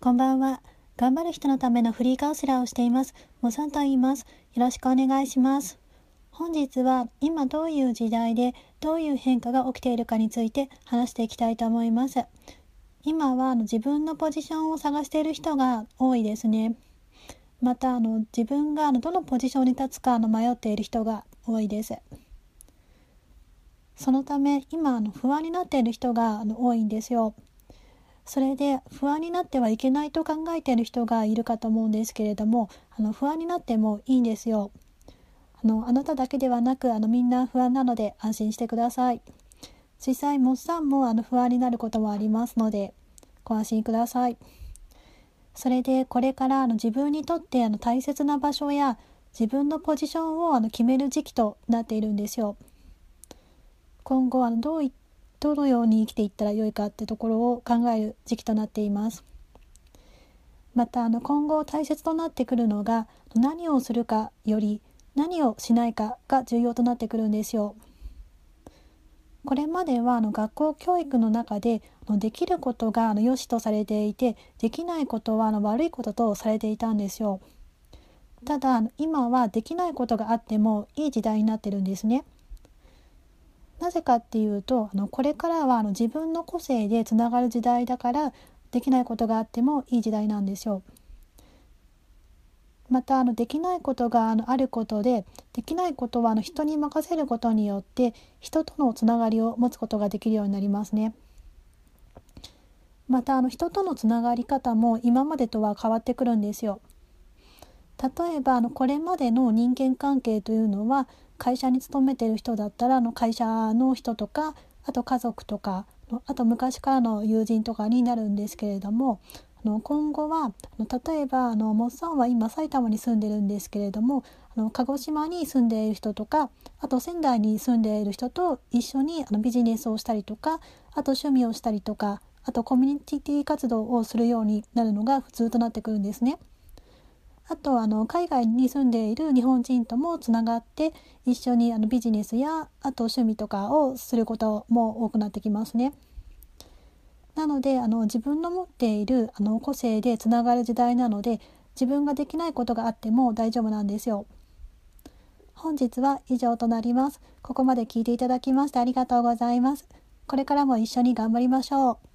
こんばんは。頑張る人のためのフリーカウンセラーをしています。モさんと言います。よろしくお願いします。本日は今どういう時代でどういう変化が起きているかについて話していきたいと思います。今はあの自分のポジションを探している人が多いですね。またあの自分があのどのポジションに立つかの迷っている人が多いです。そのため今あの不安になっている人があの多いんですよ。それで不安になってはいけないと考えている人がいるかと思うんですけれどもあの不安になってもいいんですよ。あのあなただけではなくあのみんな不安なので安心してください。実際モッサンもあの不安になることもありますのでご安心ください。それでこれからあの自分にとってあの大切な場所や自分のポジションをあの決める時期となっているんですよ。今後あのどういっどのように生きていったらよいかってところを考える時期となっています。またあの今後大切となってくるのが何をするかより何をしないかが重要となってくるんですよ。これまではあの学校教育の中でのできることがあの良しとされていてできないことはあの悪いこととされていたんですよ。ただ今はできないことがあってもいい時代になってるんですね。なぜかっていうとあのこれからはあの自分の個性でつながる時代だからできないことがあってもいい時代なんですよ。またあのできないことがあのあることでできないことはあの人に任せることによって人とのつながりを持つことができるようになりますね。またあの人とのつながり方も今までとは変わってくるんですよ。例えばあのこれまでの人間関係というのは会社に勤めてる人だったらあの会社の人とかあと家族とかあと昔からの友人とかになるんですけれどもあの今後は例えばあのモッサンは今埼玉に住んでるんですけれどもあの鹿児島に住んでいる人とかあと仙台に住んでいる人と一緒にあのビジネスをしたりとかあと趣味をしたりとかあとコミュニティ活動をするようになるのが普通となってくるんですね。あとあの海外に住んでいる日本人ともつながって一緒にあのビジネスやあと趣味とかをすることも多くなってきますね。なのであの自分の持っているあの個性でつながる時代なので自分ができないことがあっても大丈夫なんですよ。本日は以上となります。ここまで聞いていただきましてありがとうございます。これからも一緒に頑張りましょう。